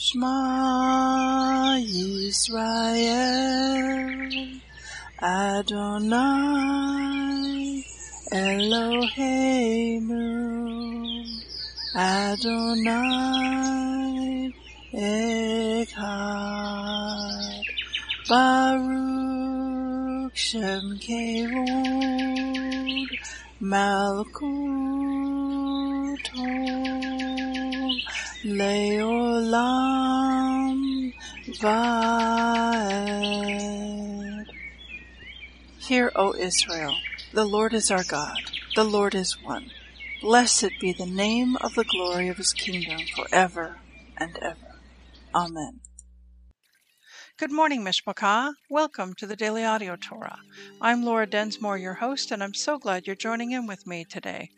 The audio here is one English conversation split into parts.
Shema Yisrael Adonai Eloheinu Adonai Echad Baruch Shem Kevod Malkuto Leolam Vaed Hear, O Israel, the Lord is our God, the Lord is one. Blessed be the name of the glory of his kingdom forever and ever. Amen. Good morning, Mishpachah. Welcome to the Daily Audio Torah. I'm Laura Densmore, your host, and I'm so glad you're joining in with me today.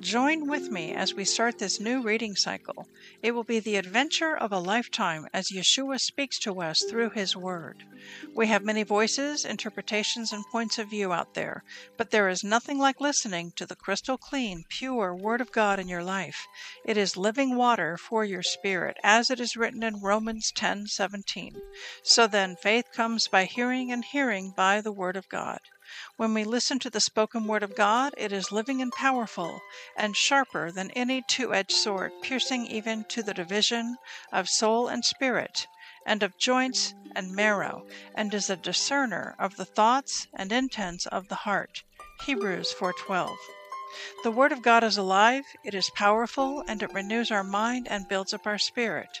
Join with me as we start this new reading cycle. It will be the adventure of a lifetime as Yeshua speaks to us through His Word. We have many voices, interpretations, and points of view out there, but there is nothing like listening to the crystal clean, pure Word of God in your life. It is living water for your spirit, as it is written in Romans 10:17. So then, faith comes by hearing, and hearing by the Word of God. When we listen to the spoken word of God, it is living and powerful, and sharper than any two edged sword, piercing even to the division of soul and spirit, and of joints and marrow, and is a discerner of the thoughts and intents of the heart. Hebrews 4:12. The word of God is alive, it is powerful, and it renews our mind and builds up our spirit.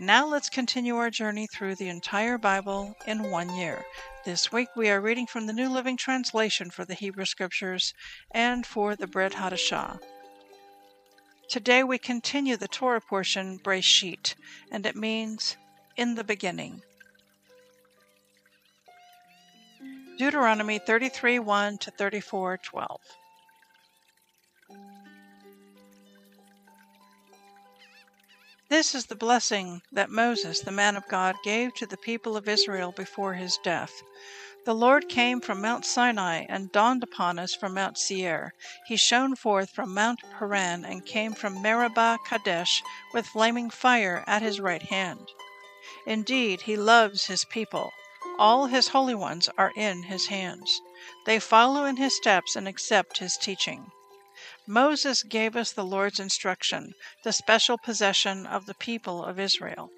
Now let's continue our journey through the entire Bible in one year. This week we are reading from the New Living Translation for the Hebrew Scriptures and for the Brit Hadashah. Today we continue the Torah portion Breisheet, and it means in the beginning. Deuteronomy 33 1 to 34 12. This is the blessing that Moses, the man of God, gave to the people of Israel before his death. The Lord came from Mount Sinai and dawned upon us from Mount Seir. He shone forth from Mount Paran and came from Meribah Kadesh with flaming fire at his right hand. Indeed, he loves his people. All his holy ones are in his hands. They follow in his steps and accept his teaching. Moses gave us the Lord's instruction, the special possession of the people of Israel.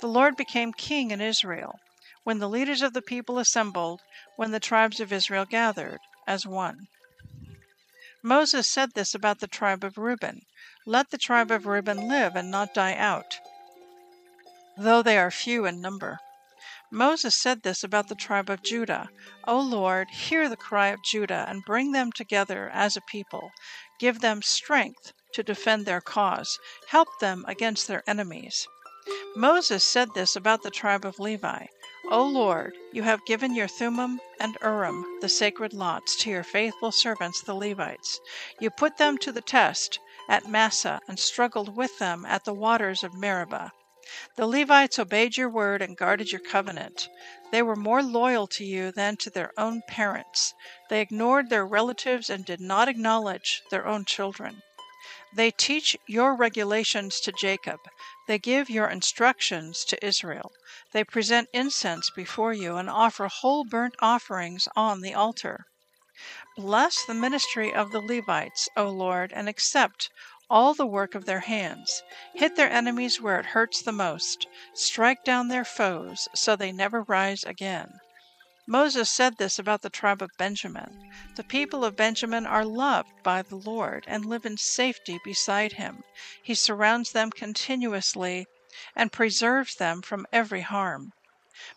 The Lord became king in Israel when the leaders of the people assembled, when the tribes of Israel gathered as one. Moses said this about the tribe of Reuben Let the tribe of Reuben live and not die out, though they are few in number. Moses said this about the tribe of Judah O Lord, hear the cry of Judah and bring them together as a people. Give them strength to defend their cause. Help them against their enemies. Moses said this about the tribe of Levi O Lord, you have given your Thummim and Urim, the sacred lots, to your faithful servants the Levites. You put them to the test at Massah and struggled with them at the waters of Meribah. The Levites obeyed your word and guarded your covenant. They were more loyal to you than to their own parents. They ignored their relatives and did not acknowledge their own children. They teach your regulations to Jacob. They give your instructions to Israel. They present incense before you and offer whole burnt offerings on the altar. Bless the ministry of the Levites, O Lord, and accept all the work of their hands. Hit their enemies where it hurts the most. Strike down their foes so they never rise again. Moses said this about the tribe of Benjamin. The people of Benjamin are loved by the Lord and live in safety beside him. He surrounds them continuously and preserves them from every harm.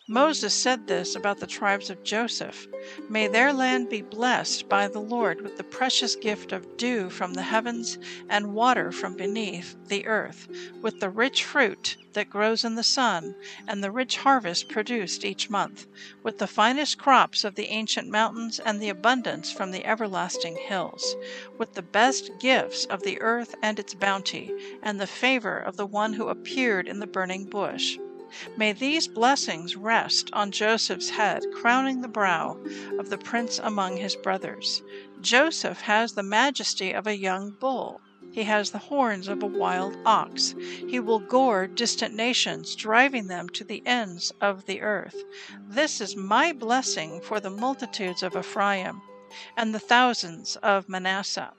Moses said this about the tribes of Joseph May their land be blessed by the Lord with the precious gift of dew from the heavens and water from beneath the earth, with the rich fruit that grows in the sun, and the rich harvest produced each month, with the finest crops of the ancient mountains and the abundance from the everlasting hills, with the best gifts of the earth and its bounty, and the favor of the one who appeared in the burning bush. May these blessings rest on Joseph's head, crowning the brow of the prince among his brothers. Joseph has the majesty of a young bull. He has the horns of a wild ox. He will gore distant nations, driving them to the ends of the earth. This is my blessing for the multitudes of Ephraim and the thousands of Manasseh.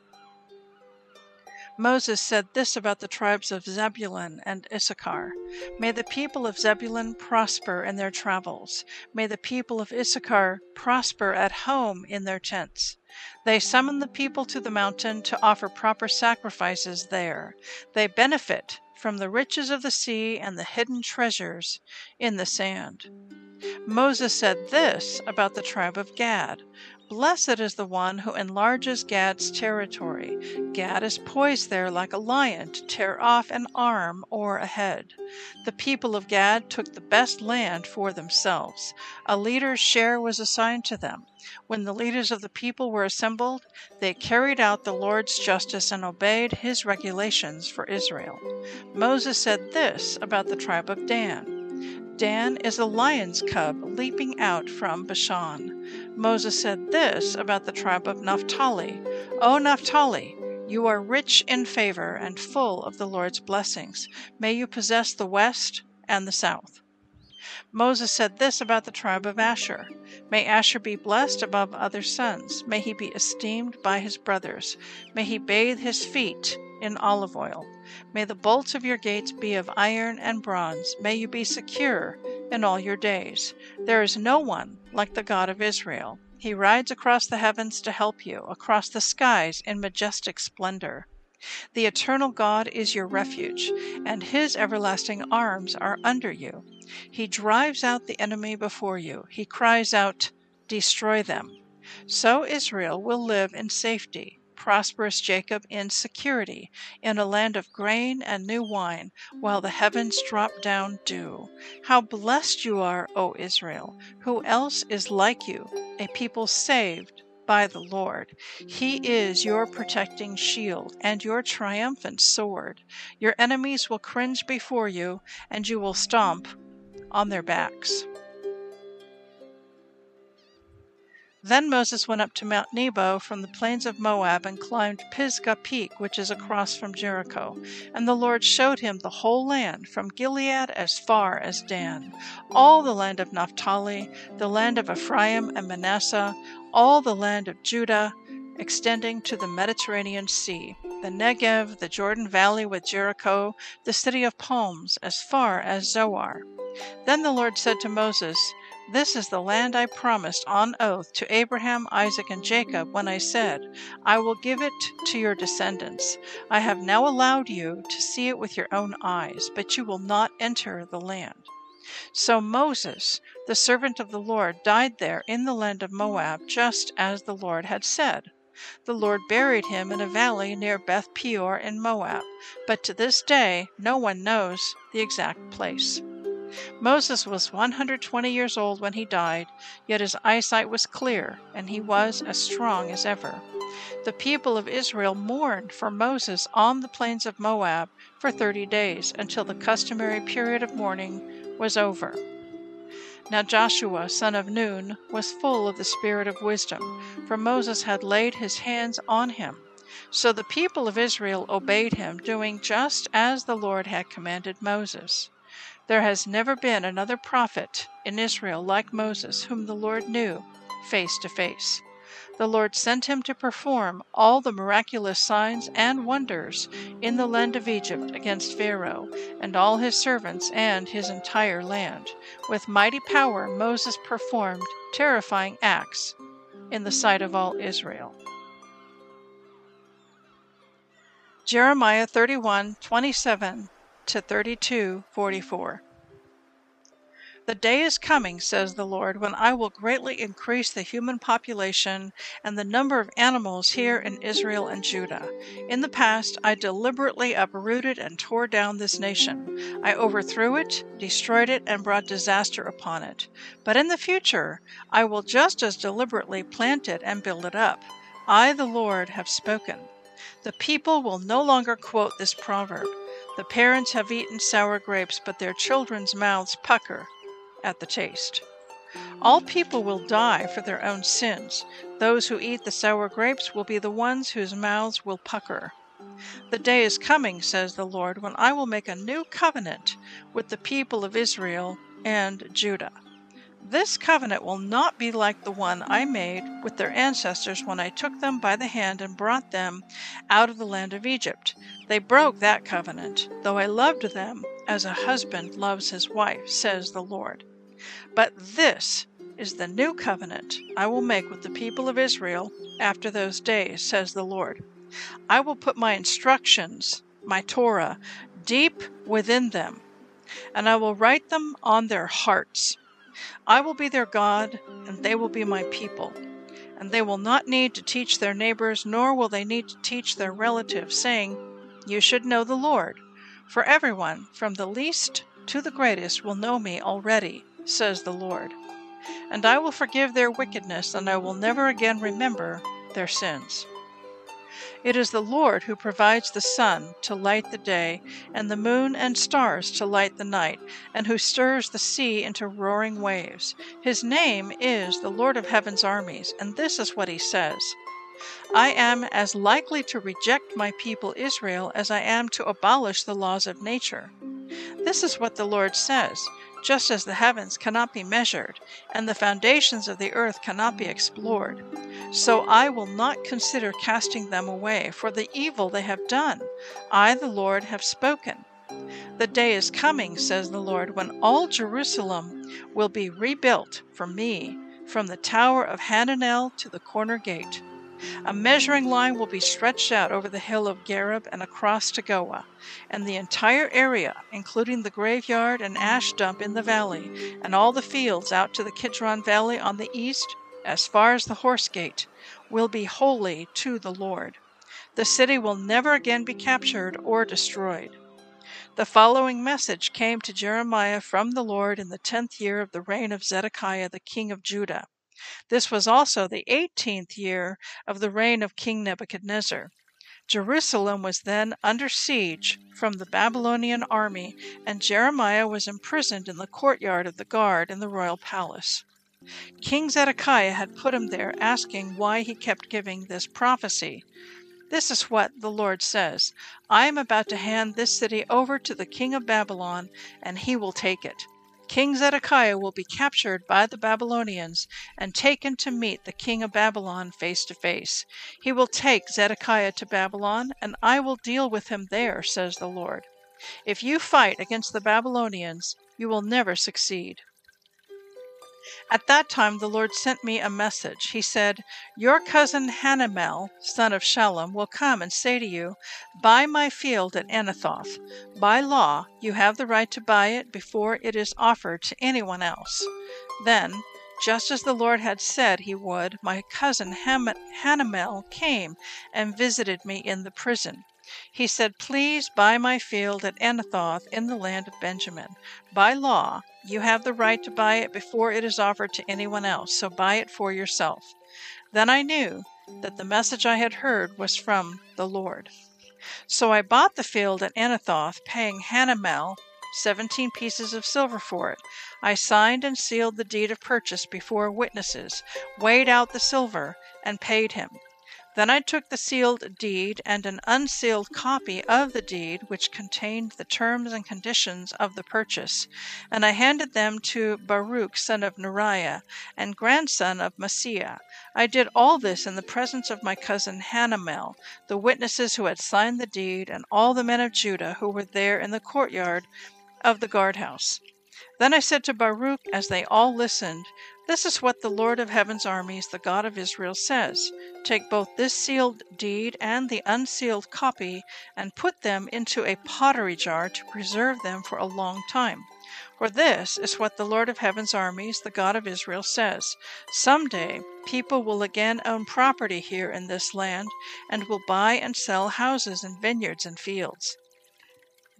Moses said this about the tribes of Zebulun and Issachar May the people of Zebulun prosper in their travels. May the people of Issachar prosper at home in their tents. They summon the people to the mountain to offer proper sacrifices there. They benefit from the riches of the sea and the hidden treasures in the sand. Moses said this about the tribe of Gad Blessed is the one who enlarges Gad's territory. Gad is poised there like a lion to tear off an arm or a head. The people of Gad took the best land for themselves. A leader's share was assigned to them. When the leaders of the people were assembled, they carried out the Lord's justice and obeyed his regulations for Israel. Moses said this about the tribe of Dan. Dan is a lion's cub leaping out from Bashan. Moses said this about the tribe of Naphtali O Naphtali, you are rich in favor and full of the Lord's blessings. May you possess the west and the south. Moses said this about the tribe of Asher May Asher be blessed above other sons. May he be esteemed by his brothers. May he bathe his feet in olive oil. May the bolts of your gates be of iron and bronze. May you be secure in all your days. There is no one like the God of Israel. He rides across the heavens to help you, across the skies in majestic splendor. The eternal God is your refuge, and his everlasting arms are under you. He drives out the enemy before you. He cries out, Destroy them. So Israel will live in safety prosperous Jacob in security, in a land of grain and new wine, while the heavens drop down dew. How blessed you are, O Israel! Who else is like you, a people saved by the Lord. He is your protecting shield and your triumphant sword. Your enemies will cringe before you, and you will stomp on their backs. Then Moses went up to Mount Nebo from the plains of Moab and climbed Pisgah Peak, which is across from Jericho. And the Lord showed him the whole land, from Gilead as far as Dan, all the land of Naphtali, the land of Ephraim and Manasseh, all the land of Judah, extending to the Mediterranean Sea, the Negev, the Jordan Valley with Jericho, the city of palms, as far as Zoar. Then the Lord said to Moses, this is the land I promised on oath to Abraham, Isaac, and Jacob when I said, I will give it to your descendants. I have now allowed you to see it with your own eyes, but you will not enter the land. So Moses, the servant of the Lord, died there in the land of Moab, just as the Lord had said. The Lord buried him in a valley near Beth Peor in Moab, but to this day no one knows the exact place. Moses was 120 years old when he died, yet his eyesight was clear, and he was as strong as ever. The people of Israel mourned for Moses on the plains of Moab for 30 days until the customary period of mourning was over. Now Joshua, son of Nun, was full of the spirit of wisdom, for Moses had laid his hands on him. So the people of Israel obeyed him, doing just as the Lord had commanded Moses. There has never been another prophet in Israel like Moses, whom the Lord knew face to face. The Lord sent him to perform all the miraculous signs and wonders in the land of Egypt against Pharaoh and all his servants and his entire land. With mighty power, Moses performed terrifying acts in the sight of all Israel. Jeremiah 31 27 to 32:44. The day is coming, says the Lord, when I will greatly increase the human population and the number of animals here in Israel and Judah. In the past, I deliberately uprooted and tore down this nation. I overthrew it, destroyed it, and brought disaster upon it. But in the future, I will just as deliberately plant it and build it up. I, the Lord, have spoken. The people will no longer quote this proverb. The parents have eaten sour grapes, but their children's mouths pucker at the taste. All people will die for their own sins. Those who eat the sour grapes will be the ones whose mouths will pucker. The day is coming, says the Lord, when I will make a new covenant with the people of Israel and Judah. This covenant will not be like the one I made with their ancestors when I took them by the hand and brought them out of the land of Egypt. They broke that covenant, though I loved them as a husband loves his wife, says the Lord. But this is the new covenant I will make with the people of Israel after those days, says the Lord. I will put my instructions, my Torah, deep within them, and I will write them on their hearts. I will be their God, and they will be my people. And they will not need to teach their neighbors, nor will they need to teach their relatives, saying, You should know the Lord. For everyone, from the least to the greatest, will know me already says the Lord. And I will forgive their wickedness, and I will never again remember their sins. It is the Lord who provides the sun to light the day, and the moon and stars to light the night, and who stirs the sea into roaring waves. His name is the Lord of heaven's armies, and this is what he says. I am as likely to reject my people Israel as I am to abolish the laws of nature. This is what the Lord says just as the heavens cannot be measured, and the foundations of the earth cannot be explored. So I will not consider casting them away for the evil they have done. I, the Lord, have spoken. The day is coming, says the Lord, when all Jerusalem will be rebuilt for me, from the tower of Hananel to the corner gate. A measuring line will be stretched out over the hill of Gareb and across to Goah, and the entire area, including the graveyard and ash dump in the valley, and all the fields out to the Kidron Valley on the east, as far as the horse gate, will be holy to the Lord. The city will never again be captured or destroyed. The following message came to Jeremiah from the Lord in the tenth year of the reign of Zedekiah the king of Judah. This was also the eighteenth year of the reign of King Nebuchadnezzar. Jerusalem was then under siege from the Babylonian army, and Jeremiah was imprisoned in the courtyard of the guard in the royal palace. King Zedekiah had put him there, asking why he kept giving this prophecy. This is what the Lord says I am about to hand this city over to the king of Babylon, and he will take it. King Zedekiah will be captured by the Babylonians and taken to meet the king of Babylon face to face. He will take Zedekiah to Babylon, and I will deal with him there, says the Lord. If you fight against the Babylonians, you will never succeed. At that time the Lord sent me a message. He said, Your cousin Hanamel, son of Shallum, will come and say to you, Buy my field at Anathoth. By law, you have the right to buy it before it is offered to anyone else. Then, just as the Lord had said he would, my cousin Hanamel came and visited me in the prison. He said, Please buy my field at Anathoth in the land of Benjamin. By law, you have the right to buy it before it is offered to anyone else, so buy it for yourself. Then I knew that the message I had heard was from the Lord. So I bought the field at Anathoth, paying Hanamel seventeen pieces of silver for it. I signed and sealed the deed of purchase before witnesses, weighed out the silver, and paid him. Then I took the sealed deed and an unsealed copy of the deed which contained the terms and conditions of the purchase, and I handed them to Baruch son of Neriah and grandson of Maaseiah. I did all this in the presence of my cousin Hanamel, the witnesses who had signed the deed, and all the men of Judah who were there in the courtyard of the guardhouse. Then I said to Baruch as they all listened, This is what the Lord of heaven's armies, the God of Israel, says Take both this sealed deed and the unsealed copy, and put them into a pottery jar to preserve them for a long time. For this is what the Lord of heaven's armies, the God of Israel, says Some day people will again own property here in this land, and will buy and sell houses and vineyards and fields.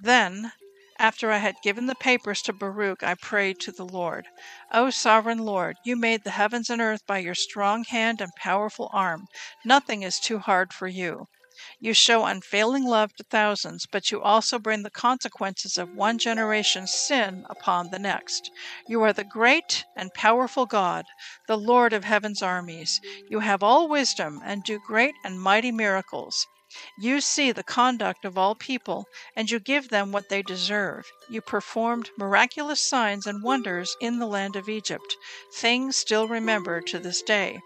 Then, after I had given the papers to Baruch, I prayed to the Lord, O sovereign Lord, you made the heavens and earth by your strong hand and powerful arm. Nothing is too hard for you. You show unfailing love to thousands, but you also bring the consequences of one generation's sin upon the next. You are the great and powerful God, the Lord of heaven's armies. You have all wisdom and do great and mighty miracles. You see the conduct of all people, and you give them what they deserve. You performed miraculous signs and wonders in the land of Egypt, things still remembered to this day.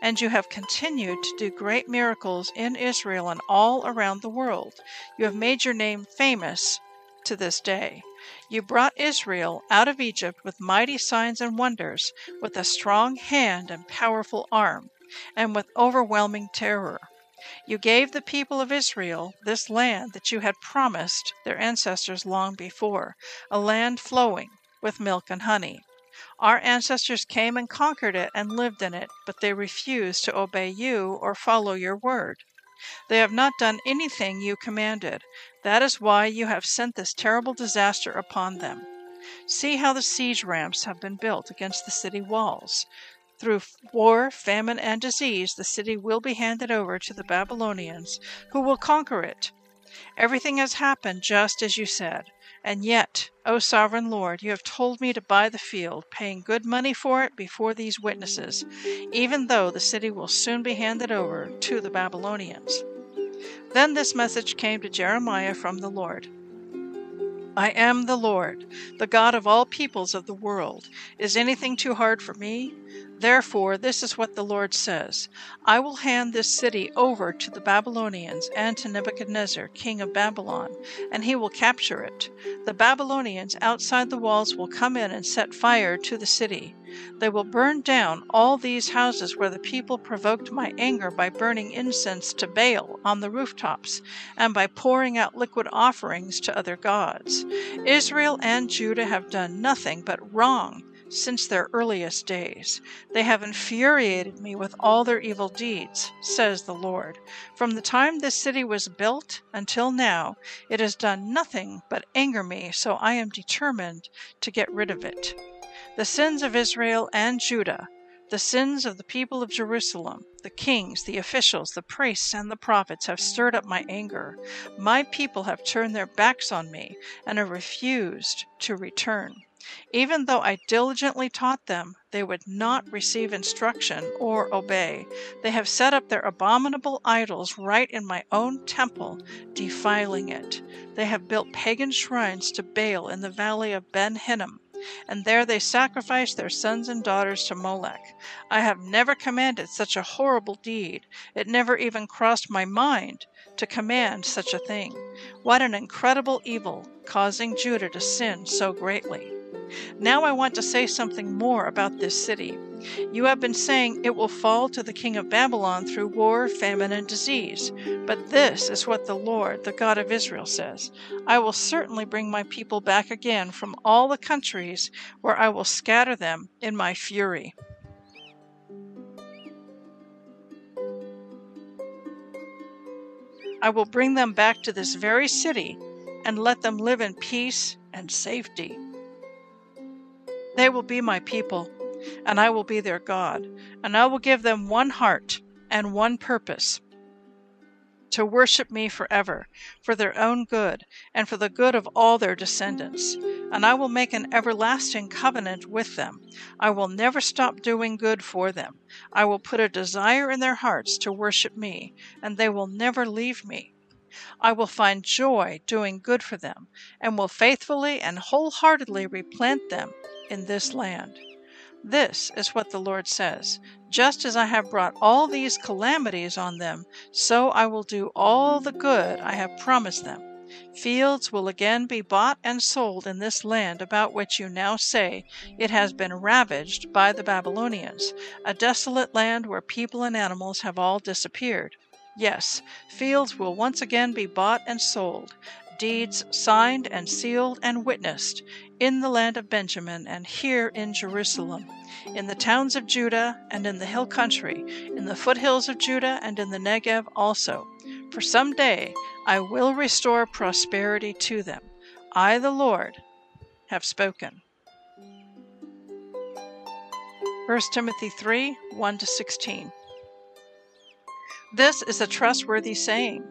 And you have continued to do great miracles in Israel and all around the world. You have made your name famous to this day. You brought Israel out of Egypt with mighty signs and wonders, with a strong hand and powerful arm, and with overwhelming terror. You gave the people of Israel this land that you had promised their ancestors long before, a land flowing with milk and honey. Our ancestors came and conquered it and lived in it, but they refused to obey you or follow your word. They have not done anything you commanded. That is why you have sent this terrible disaster upon them. See how the siege ramps have been built against the city walls. Through war, famine, and disease, the city will be handed over to the Babylonians, who will conquer it. Everything has happened just as you said. And yet, O sovereign Lord, you have told me to buy the field, paying good money for it before these witnesses, even though the city will soon be handed over to the Babylonians. Then this message came to Jeremiah from the Lord. I am the Lord, the God of all peoples of the world. Is anything too hard for me? Therefore, this is what the Lord says I will hand this city over to the Babylonians and to Nebuchadnezzar, king of Babylon, and he will capture it. The Babylonians outside the walls will come in and set fire to the city. They will burn down all these houses where the people provoked my anger by burning incense to Baal on the rooftops and by pouring out liquid offerings to other gods. Israel and Judah have done nothing but wrong since their earliest days. They have infuriated me with all their evil deeds, says the Lord. From the time this city was built until now, it has done nothing but anger me, so I am determined to get rid of it. The sins of Israel and Judah, the sins of the people of Jerusalem, the kings, the officials, the priests, and the prophets have stirred up my anger. My people have turned their backs on me and have refused to return. Even though I diligently taught them, they would not receive instruction or obey. They have set up their abominable idols right in my own temple, defiling it. They have built pagan shrines to Baal in the valley of Ben Hinnom and there they sacrifice their sons and daughters to Molech. I have never commanded such a horrible deed. It never even crossed my mind to command such a thing. What an incredible evil, causing Judah to sin so greatly. Now I want to say something more about this city. You have been saying it will fall to the king of Babylon through war, famine, and disease. But this is what the Lord, the God of Israel, says I will certainly bring my people back again from all the countries where I will scatter them in my fury. I will bring them back to this very city and let them live in peace and safety. They will be my people, and I will be their God, and I will give them one heart and one purpose to worship me forever, for their own good, and for the good of all their descendants. And I will make an everlasting covenant with them. I will never stop doing good for them. I will put a desire in their hearts to worship me, and they will never leave me. I will find joy doing good for them, and will faithfully and wholeheartedly replant them in this land. This is what the Lord says Just as I have brought all these calamities on them, so I will do all the good I have promised them. Fields will again be bought and sold in this land about which you now say it has been ravaged by the Babylonians, a desolate land where people and animals have all disappeared. Yes, fields will once again be bought and sold, deeds signed and sealed and witnessed in the land of Benjamin and here in Jerusalem, in the towns of Judah and in the hill country, in the foothills of Judah and in the Negev also. For some day I will restore prosperity to them. I, the Lord, have spoken. 1 Timothy 3 1 16. This is a trustworthy saying.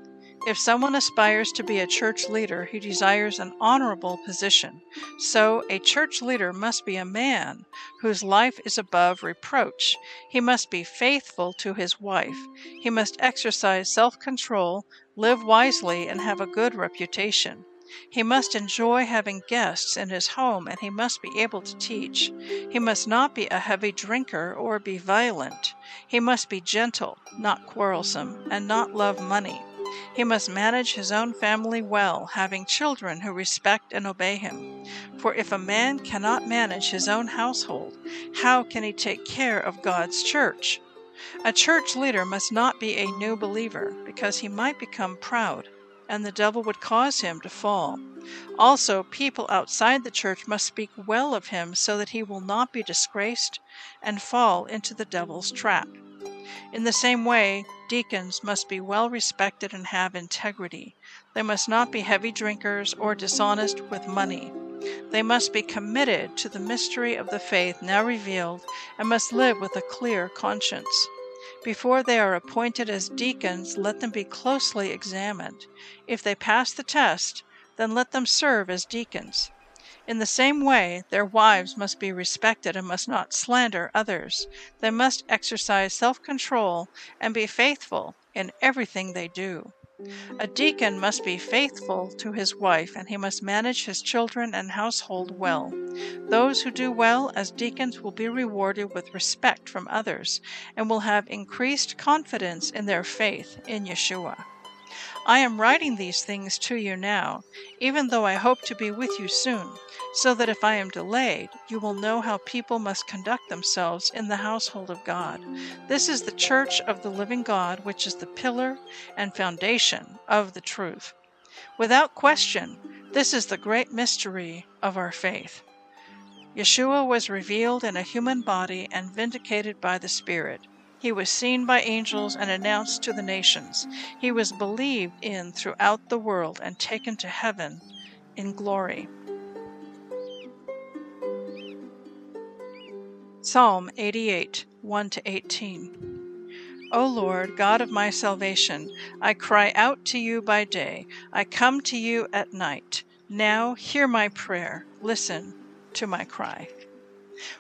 If someone aspires to be a church leader, he desires an honorable position. So, a church leader must be a man whose life is above reproach. He must be faithful to his wife. He must exercise self control, live wisely, and have a good reputation. He must enjoy having guests in his home and he must be able to teach. He must not be a heavy drinker or be violent. He must be gentle, not quarrelsome, and not love money. He must manage his own family well, having children who respect and obey him. For if a man cannot manage his own household, how can he take care of God's church? A church leader must not be a new believer, because he might become proud and the devil would cause him to fall. Also, people outside the church must speak well of him so that he will not be disgraced and fall into the devil's trap. In the same way, deacons must be well respected and have integrity. They must not be heavy drinkers or dishonest with money. They must be committed to the mystery of the faith now revealed and must live with a clear conscience. Before they are appointed as deacons, let them be closely examined. If they pass the test, then let them serve as deacons. In the same way, their wives must be respected and must not slander others. They must exercise self control and be faithful in everything they do. A deacon must be faithful to his wife, and he must manage his children and household well. Those who do well as deacons will be rewarded with respect from others and will have increased confidence in their faith in Yeshua. I am writing these things to you now, even though I hope to be with you soon, so that if I am delayed, you will know how people must conduct themselves in the household of God. This is the church of the living God, which is the pillar and foundation of the truth. Without question, this is the great mystery of our faith. Yeshua was revealed in a human body and vindicated by the Spirit. He was seen by angels and announced to the nations. He was believed in throughout the world and taken to heaven in glory. Psalm 88 1 18. O Lord, God of my salvation, I cry out to you by day, I come to you at night. Now hear my prayer, listen to my cry.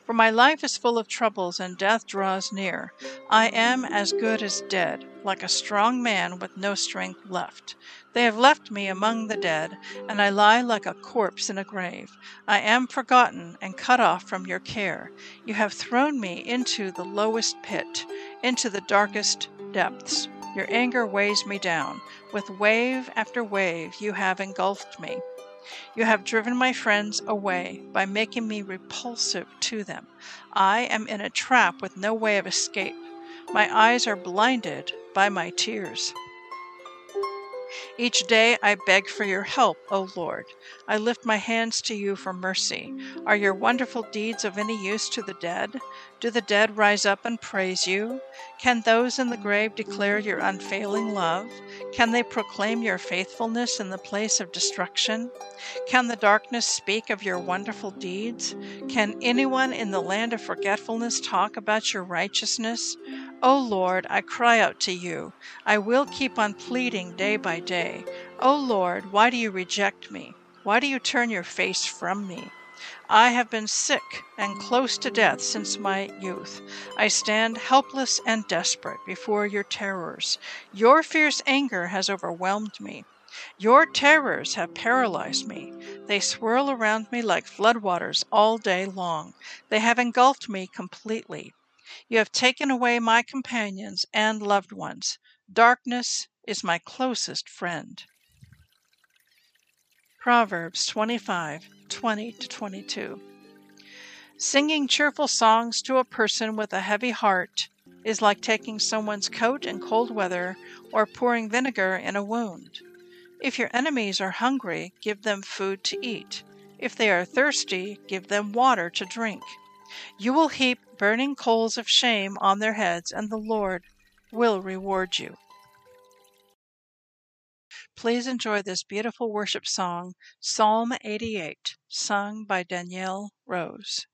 For my life is full of troubles, and death draws near. I am as good as dead, like a strong man with no strength left. They have left me among the dead, and I lie like a corpse in a grave. I am forgotten and cut off from your care. You have thrown me into the lowest pit, into the darkest depths. Your anger weighs me down. With wave after wave, you have engulfed me. You have driven my friends away by making me repulsive to them. I am in a trap with no way of escape. My eyes are blinded by my tears. Each day I beg for your help, O Lord. I lift my hands to you for mercy. Are your wonderful deeds of any use to the dead? Do the dead rise up and praise you? Can those in the grave declare your unfailing love? Can they proclaim your faithfulness in the place of destruction? Can the darkness speak of your wonderful deeds? Can anyone in the land of forgetfulness talk about your righteousness? O Lord, I cry out to you. I will keep on pleading day by day. O Lord, why do you reject me? Why do you turn your face from me? I have been sick and close to death since my youth. I stand helpless and desperate before your terrors. Your fierce anger has overwhelmed me. Your terrors have paralyzed me. They swirl around me like floodwaters all day long. They have engulfed me completely. You have taken away my companions and loved ones. Darkness is my closest friend. Proverbs 25 20 to 22. Singing cheerful songs to a person with a heavy heart is like taking someone's coat in cold weather or pouring vinegar in a wound. If your enemies are hungry, give them food to eat. If they are thirsty, give them water to drink. You will heap burning coals of shame on their heads, and the Lord will reward you. Please enjoy this beautiful worship song, Psalm 88, sung by Danielle Rose.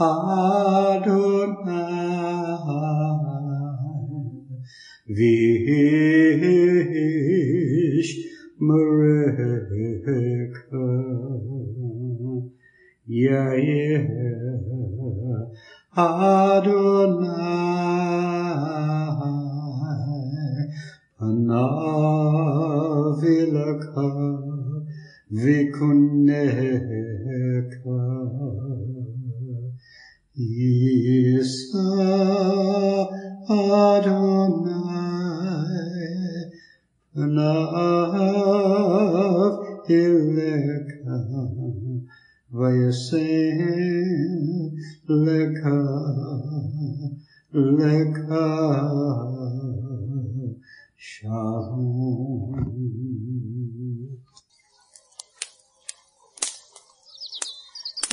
Adonai Vish Mareka Yair Adonai Panavilaka Vikuneka Isa Adonai Panav Ileka Vayasen Leka Leka Shalom